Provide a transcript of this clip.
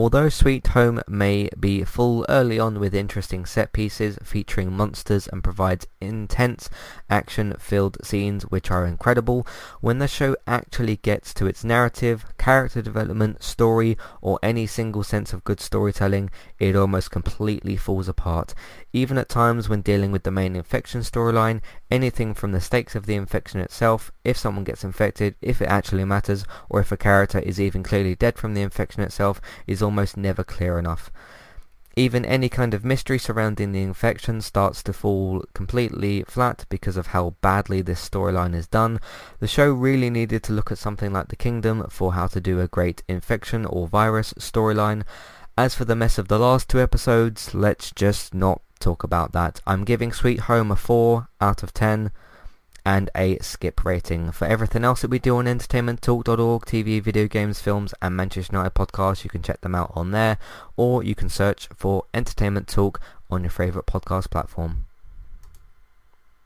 Although Sweet Home may be full early on with interesting set pieces featuring monsters and provides intense action-filled scenes which are incredible, when the show actually gets to its narrative, character development, story, or any single sense of good storytelling, it almost completely falls apart. Even at times when dealing with the main infection storyline, anything from the stakes of the infection itself, if someone gets infected, if it actually matters, or if a character is even clearly dead from the infection itself, is almost never clear enough. Even any kind of mystery surrounding the infection starts to fall completely flat because of how badly this storyline is done. The show really needed to look at something like The Kingdom for how to do a great infection or virus storyline. As for the mess of the last two episodes, let's just not talk about that. I'm giving Sweet Home a 4 out of 10 and a skip rating. For everything else that we do on entertainmenttalk.org, TV, video games, films and Manchester United podcasts, you can check them out on there or you can search for Entertainment Talk on your favourite podcast platform.